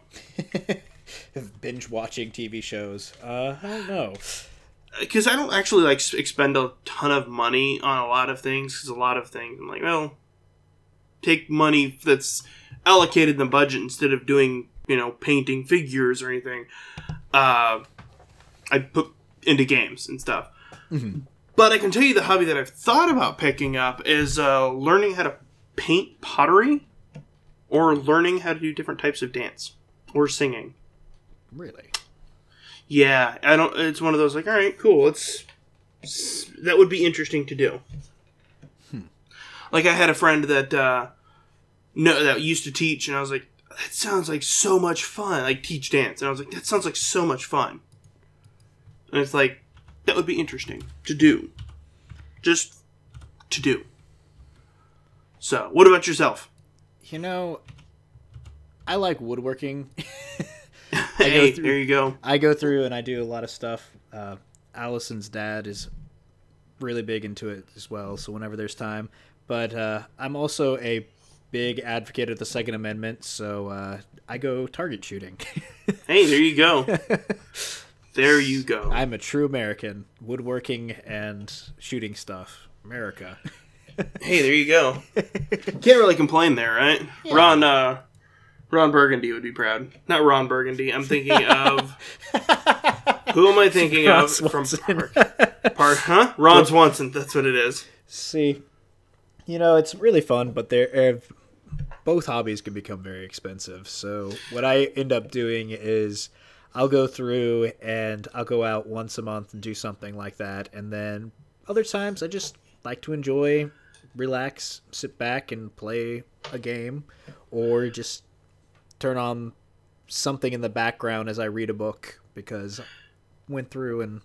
Binge watching TV shows. Uh, I don't know. Because I don't actually like expend a ton of money on a lot of things. Because a lot of things, I'm like, well, take money that's allocated in the budget instead of doing, you know, painting figures or anything. Uh, I put into games and stuff. But I can tell you the hobby that I've thought about picking up is uh, learning how to paint pottery or learning how to do different types of dance or singing. Really. Yeah, I don't. It's one of those like, all right, cool. It's that would be interesting to do. Like I had a friend that uh, no that used to teach, and I was like, that sounds like so much fun. Like teach dance, and I was like, that sounds like so much fun. And it's like that would be interesting to do, just to do. So, what about yourself? You know, I like woodworking. Hey, through- there you go. I go through and I do a lot of stuff. Uh, Allison's dad is really big into it as well, so whenever there's time. But uh, I'm also a big advocate of the Second Amendment, so uh, I go target shooting. Hey, there you go. there you go. I'm a true American, woodworking and shooting stuff. America. Hey, there you go. Can't really complain there, right? Ron uh Ron Burgundy would be proud. Not Ron Burgundy. I'm thinking of who am I thinking Ron of from Swanson. Park? Park huh? Ron Swanson, that's what it is. See, you know, it's really fun, but they're uh, both hobbies can become very expensive. So what I end up doing is I'll go through and I'll go out once a month and do something like that, and then other times I just like to enjoy, relax, sit back and play a game, or just turn on something in the background as I read a book because I went through and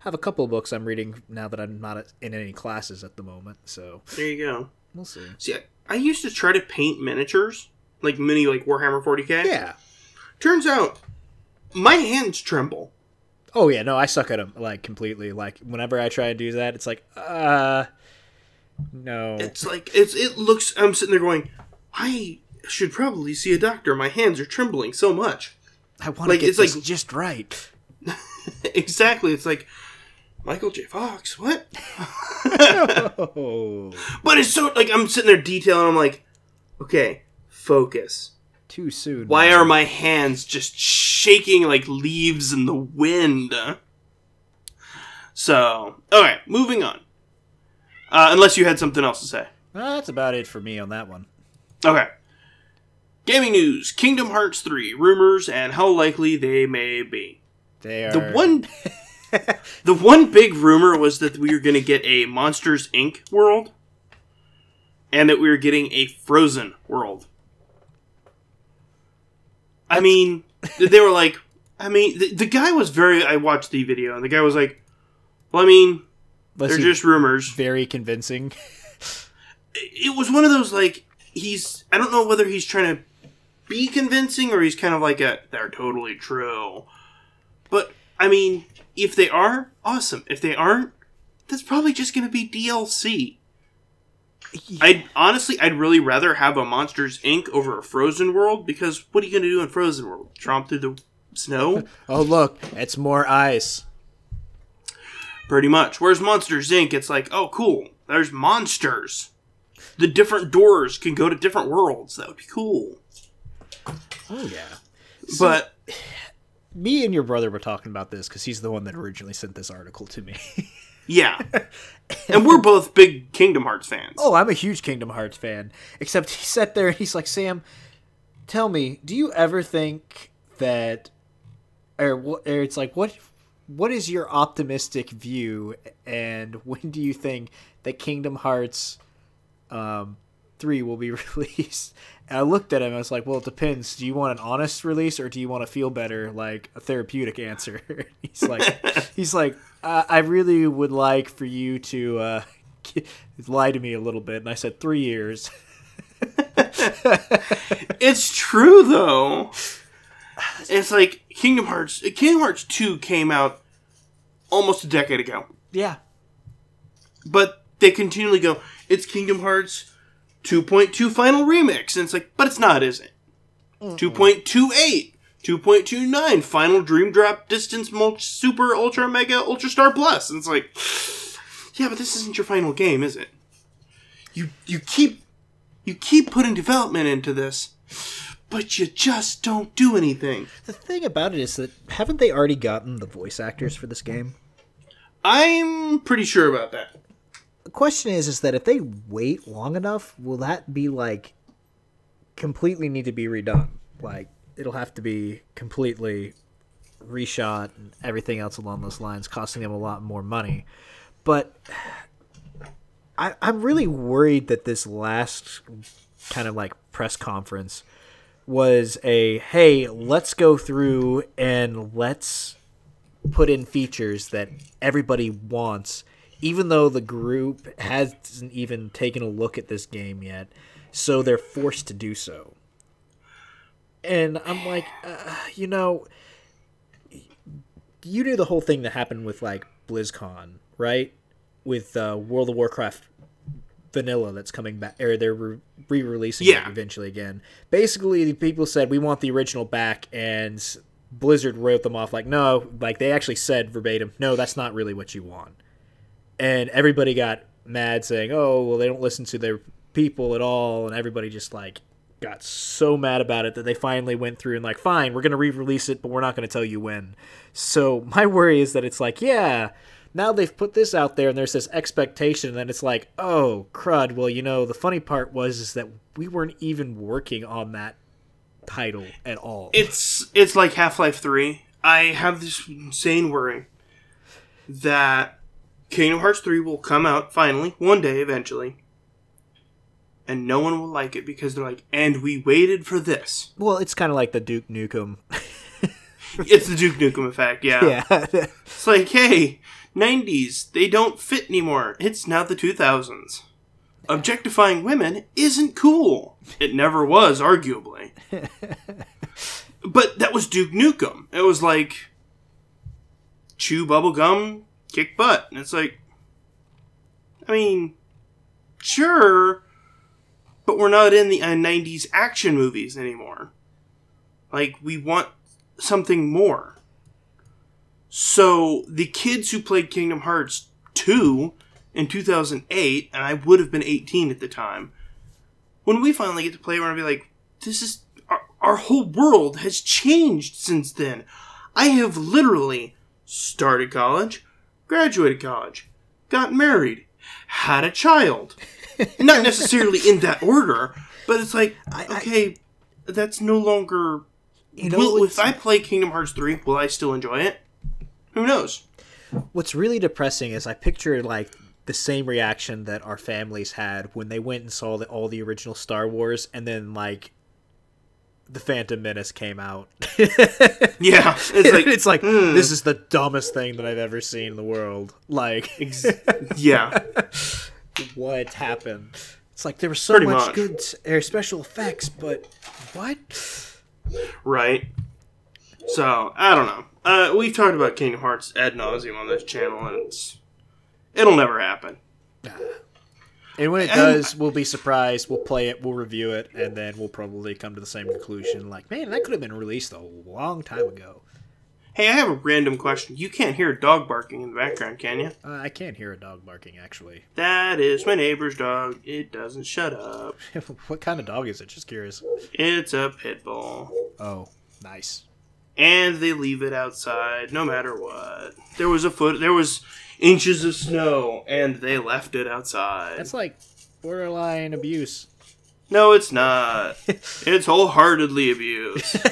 have a couple of books I'm reading now that I'm not in any classes at the moment. So There you go. we'll see. See, I, I used to try to paint miniatures, like mini like Warhammer 40k. Yeah. Turns out my hands tremble. Oh yeah, no, I suck at them like completely. Like whenever I try to do that, it's like, uh, no. It's like it's it looks I'm sitting there going, I should probably see a doctor. My hands are trembling so much. I want to like, get it's this like- just right. exactly. It's like Michael J. Fox. What? But it's so like I'm sitting there detailing. I'm like, okay, focus. too soon. Why man. are my hands just shaking like leaves in the wind? So, all right, moving on. Uh, unless you had something else to say. Uh, that's about it for me on that one. Okay. Gaming news: Kingdom Hearts 3 rumors and how likely they may be. They are The one, the one big rumor was that we were going to get a Monsters Inc. world, and that we were getting a Frozen world. I mean, they were like, I mean, the, the guy was very. I watched the video, and the guy was like, "Well, I mean, they're just rumors." very convincing. it was one of those like he's I don't know whether he's trying to be convincing or he's kind of like a they're totally true. But I mean, if they are, awesome. If they aren't, that's probably just going to be DLC. I'd honestly, I'd really rather have a Monsters Inc. over a Frozen World because what are you going to do in Frozen World? Tromp through the snow? Oh look, it's more ice. Pretty much. Whereas Monsters Inc., it's like, oh, cool. There's monsters. The different doors can go to different worlds. That would be cool. Oh yeah. But Me and your brother were talking about this because he's the one that originally sent this article to me. yeah, and we're both big Kingdom Hearts fans. Oh, I'm a huge Kingdom Hearts fan. Except he sat there and he's like, Sam, tell me, do you ever think that, or, or it's like, what, what is your optimistic view, and when do you think that Kingdom Hearts, um, 3 will be released. And I looked at him. I was like, "Well, it depends. Do you want an honest release or do you want to feel better, like a therapeutic answer?" he's like, "He's like, uh, I really would like for you to uh, lie to me a little bit." And I said, three years." it's true though. It's like Kingdom Hearts. Kingdom Hearts Two came out almost a decade ago, yeah, but they continually go. It's Kingdom Hearts 2.2 Final Remix, and it's like, but it's not, is it? 2.28, 2.29 Final Dream Drop Distance Mulch Super Ultra Mega Ultra Star Plus, and it's like, yeah, but this isn't your final game, is it? You you keep you keep putting development into this, but you just don't do anything. the thing about it is that haven't they already gotten the voice actors for this game? I'm pretty sure about that. The question is is that if they wait long enough will that be like completely need to be redone? Like it'll have to be completely reshot and everything else along those lines costing them a lot more money. But I, i'm really worried that this last kind of like press conference was a hey let's go through and let's put in features that everybody wants, even though the group hasn't even taken a look at this game yet. So they're forced to do so. And I'm like, uh, you know, you knew the whole thing that happened with like BlizzCon, right? With uh, World of Warcraft vanilla that's coming back or they're re- re-releasing Yeah. it eventually again basically the people said we want the original back and blizzard wrote them off like no like they actually said verbatim no that's not really what you want and everybody got mad saying oh well they don't listen to their people at all and everybody just like got so mad about it that they finally went through and like fine we're going to re-release it but we're not going to tell you when so my worry is that it's like yeah now they've put this out there and there's this expectation and then it's like oh crud well you know the funny part was is that we weren't even working on that title at all It's it's like Half Life Three. I have this insane worry that Kingdom Hearts Three will come out finally one day eventually, and no one will like it because they're like, and we waited for this. well it's kind of like the duke nukem It's the Duke Nukem effect. Yeah. yeah It's like, hey, '90s they don't fit anymore. It's now the 2000s. Objectifying women isn't cool. It never was, arguably. but that was Duke Nukem. It was like chew bubble gum, kick butt. And it's like, I mean, sure, but we're not in the uh, 90s action movies anymore. Like, we want something more. So, the kids who played Kingdom Hearts 2 in 2008, and I would have been 18 at the time, when we finally get to play, we're going to be like, this is. Our, our whole world has changed since then. I have literally started college, graduated college, got married, had a child. Not necessarily in that order, but it's like, I- I- okay, that's no longer. You know, will, if I play Kingdom Hearts 3, will I still enjoy it? Who knows? What's really depressing is I picture like the same reaction that our families had when they went and saw the, all the original Star Wars, and then like the Phantom Menace came out. Yeah, it's like, it's like hmm. this is the dumbest thing that I've ever seen in the world. Like, yeah. what happened? It's like there was so Pretty much, much. good uh, special effects, but what? right? So I don't know. Uh, we've talked about Kingdom Hearts ad nauseum on this channel, and it's it'll never happen. And when it does, we'll be surprised. We'll play it, we'll review it, and then we'll probably come to the same conclusion. Like, man, that could have been released a long time ago. Hey, I have a random question. You can't hear a dog barking in the background, can you? Uh, I can't hear a dog barking, actually. That is my neighbor's dog. It doesn't shut up. what kind of dog is it? Just curious. It's a pit bull. Oh, nice. And they leave it outside no matter what. There was a foot there was inches of snow and they left it outside. That's like borderline abuse. no, it's not. it's wholeheartedly abuse.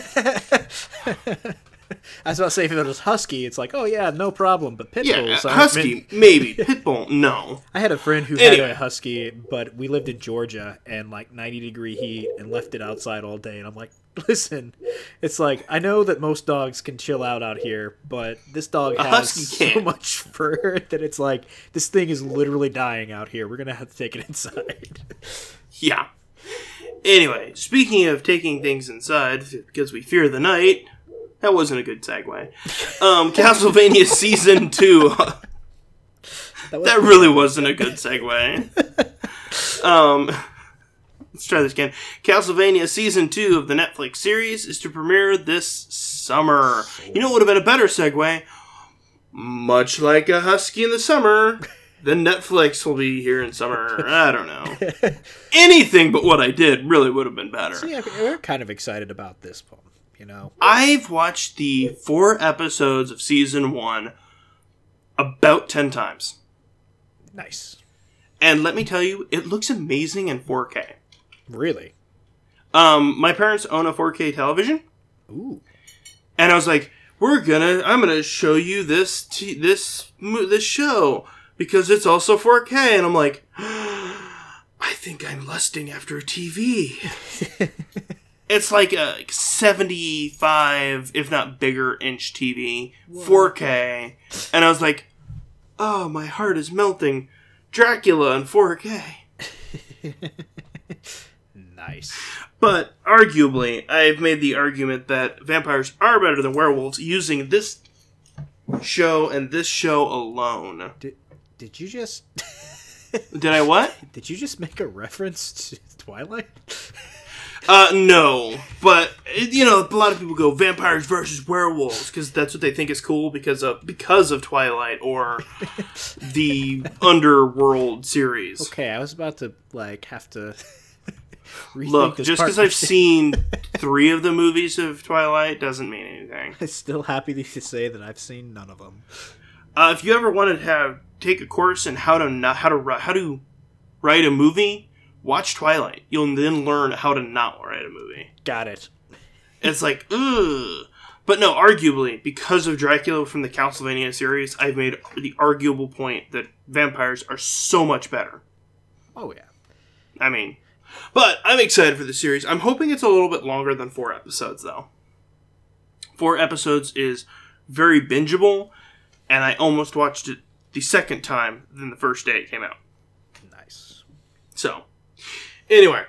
I was about to say if it was husky, it's like, oh yeah, no problem. But pit Yeah, bulls, husky, meant- maybe. Pitbull, no. I had a friend who Anyway. had a husky, but we lived in Georgia and like 90 degree heat and left it outside all day. And I'm like, listen, it's like I know that most dogs can chill out out here, but this dog has so much fur that it's like this thing is literally dying out here. We're gonna have to take it inside. Yeah. Anyway, speaking of taking things inside, because we fear the night, that wasn't a good segue. Um, Castlevania Season 2. That that really wasn't a good segue. Um, let's try this again. Castlevania Season 2 of the Netflix series is to premiere this summer. You know what would have been a better segue? Much like a husky in the summer, the Netflix will be here in summer. I don't know. Anything but what I did really would have been better. yeah, we're kind of excited about this one. You know, I've watched the four episodes of season one about 10 times. nice, And let me tell you, it looks amazing in 4K. Really. Um, my parents own a 4K television, Ooh, and I was like, "We're gonna, I'm gonna show you this, t- this, mo- this show because it's also 4K." And I'm like, "I think I'm lusting after a TV." it's like a 75, if not bigger, inch TV, 4K, and I was like, "Oh, my heart is melting." Dracula in 4K. nice. But arguably, I've made the argument that vampires are better than werewolves using this show and this show alone. Did did you just Did I what? did you just make a reference to Twilight? Uh, no. But you know, a lot of people go vampires versus werewolves because that's what they think is cool because of because of Twilight or the Underworld series. Okay, I was about to like have to rethink Look, just because I've seen three of the movies of Twilight doesn't mean anything. I'm still happy to say that I've seen none of them. Uh, if you ever wanted to have take a course in how to not how to how to write a movie, watch Twilight. You'll then learn how to not write a movie. Got it. It's like ugh. But no, arguably because of Dracula from the Castlevania series, I've made the arguable point that vampires are so much better. Oh yeah. I mean, but I'm excited for the series. I'm hoping it's a little bit longer than four episodes, though. Four episodes is very bingeable, and I almost watched it the second time than the first day it came out. Nice. So, anyway,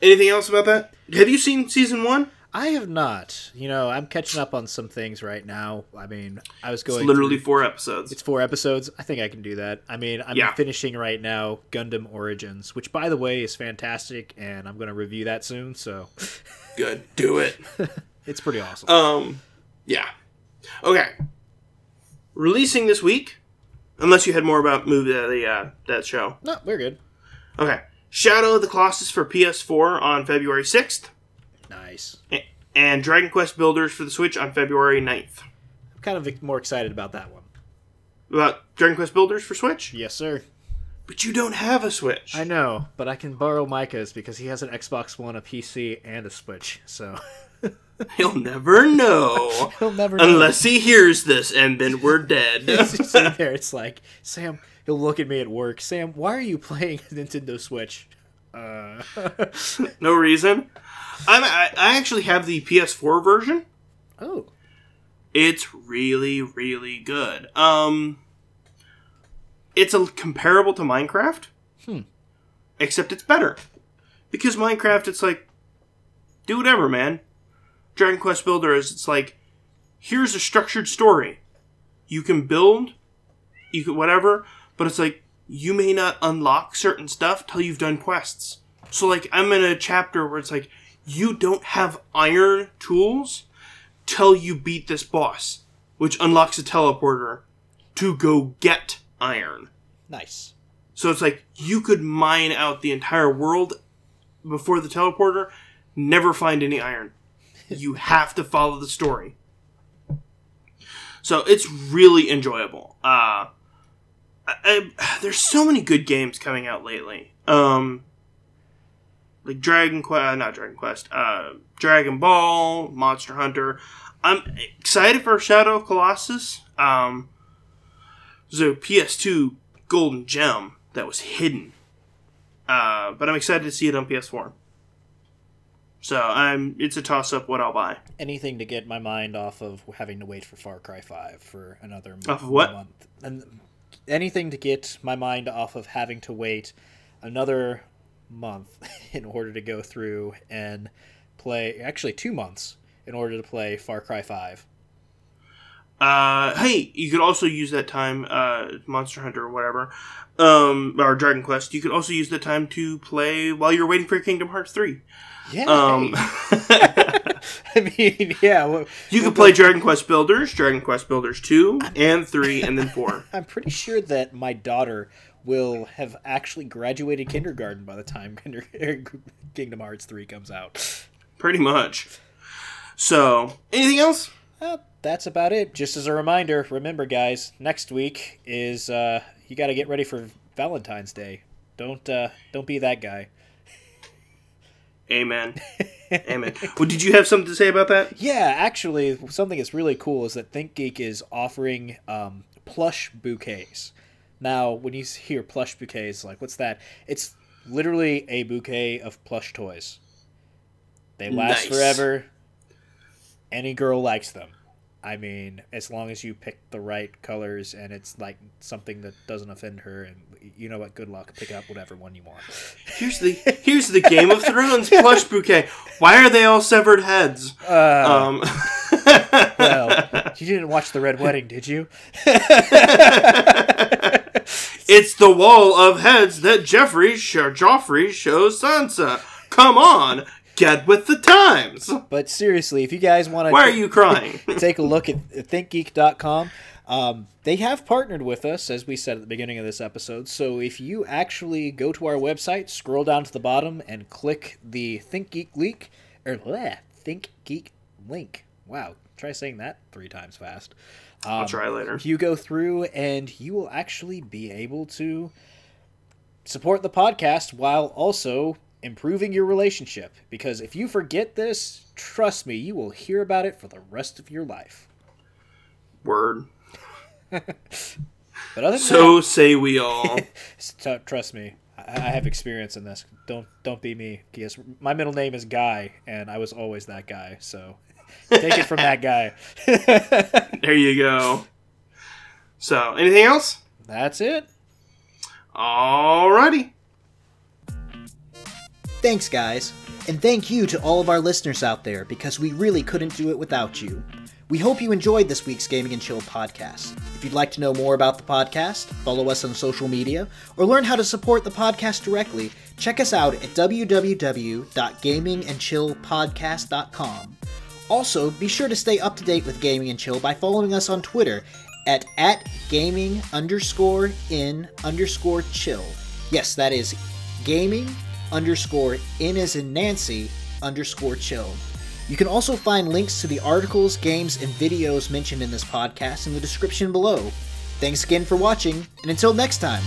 anything else about that? Have you seen season one? I have not. You know, I'm catching up on some things right now. I mean, I was It's going literally through- four episodes. It's four episodes. I think I can do that. I mean, I'm Yeah. finishing right now Gundam Origins, which by the way is fantastic and I'm going to review that soon, so Good. Do it. it's pretty awesome. Um, yeah. Okay. Releasing this week, unless you had more about movie uh, the uh, that show. no, we're good. Okay. Shadow of the Colossus for PS4 on February 6th, Nice. and Dragon Quest Builders for the Switch on February 9th. I'm kind of more excited about that one. About Dragon Quest Builders for Switch? Yes, sir. But you don't have a Switch. I know, but I can borrow Micah's because he has an Xbox One, a PC, and a Switch. So He'll never know. he'll never know. Unless he hears this, and then we're dead. He's sitting there. It's like Sam. He'll look at me at work. Sam, why are you playing Nintendo Switch? Uh, no reason. I'm, I, I actually have the PS4 version. oh, It's really, really good. Um, it's a comparable to Minecraft, Hmm. except it's better because Minecraft, it's like do whatever, man. Dragon Quest Builder is it's like here's a structured story. You can build, you can whatever, but it's like you may not unlock certain stuff till you've done quests. So like I'm in a chapter where it's like you don't have iron tools till you beat this boss, which unlocks a teleporter to go get iron. nice. So it's like you could mine out the entire world before the teleporter, never find any iron. You have to follow the story. So it's really enjoyable. Uh, I, I, there's so many good games coming out lately. Um, like Dragon Quest, not Dragon Quest, uh, Dragon Ball, Monster Hunter. I'm excited for Shadow of Colossus. Um, a PS2 golden gem that was hidden, uh, but I'm excited to see it on PS4. So I'm. It's a toss up what I'll buy. Anything to get my mind off of having to wait for Far Cry Five for another Off of what? month. And anything to get my mind off of having to wait another month in order to go through and play. Actually, two months in order to play Far Cry Five. Uh, hey, you could also use that time, uh, Monster Hunter or whatever, um, or Dragon Quest. You could also use the time to play while you're waiting for Kingdom Hearts three. Yeah. Um, I mean, yeah. well, you could play Dragon Quest Builders, Dragon Quest Builders two and three, and then four. I'm pretty sure that my daughter will have actually graduated kindergarten by the time Kingdom Hearts 3 comes out. Pretty much. So, anything else? Well, that's about it. Just as a reminder, remember, guys, next week is uh, you got to get ready for Valentine's Day. Don't uh, don't be that guy. Amen. Amen. Well, did you have something to say about that? Yeah, actually, something that's really cool is that ThinkGeek is offering um, plush bouquets. Now, when you hear plush bouquets, like what's that? It's literally a bouquet of plush toys. They last Nice. forever. Any girl likes them. I mean, as long as you pick the right colors and it's like something that doesn't offend her, and you know what? Good luck. Pick up whatever one you want. Here's the here's the Game of Thrones plush bouquet. Why are they all severed heads? Uh, Um, well, you didn't watch the Red Wedding, did you? it's the wall of heads that Jeffrey Sh- Joffrey shows Sansa. Come on, get with the times. But seriously, if you guys want to Why are you crying? take a look at thinkgeek.com. Um, they have partnered with us, as we said at the beginning of this episode. So if you actually go to our website, scroll down to the bottom, and click the ThinkGeek link, or bleh, ThinkGeek link. Wow, try saying that three times fast. Um, I'll try later. You go through, and you will actually be able to support the podcast while also improving your relationship. Because if you forget this, trust me, you will hear about it for the rest of your life. Word. But other So say we all. trust me, I-, I have experience in this. Don't don't be me. Because my middle name is Guy, and I was always that guy. So take it from that guy. There you go. So, anything else? That's it. Alrighty. Thanks, guys. And thank you to all of our listeners out there because we really couldn't do it without you. We hope you enjoyed this week's Gaming and Chill podcast. If you'd like to know more about the podcast, follow us on social media, or learn how to support the podcast directly, check us out at www.gamingandchillpodcast.com. Also, be sure to stay up to date with Gaming and Chill by following us on Twitter at, at gaming underscore in underscore chill. Yes, that is gaming underscore in as in Nancy underscore chill. You can also find links to the articles, games, and videos mentioned in this podcast in the description below. Thanks again for watching, and until next time.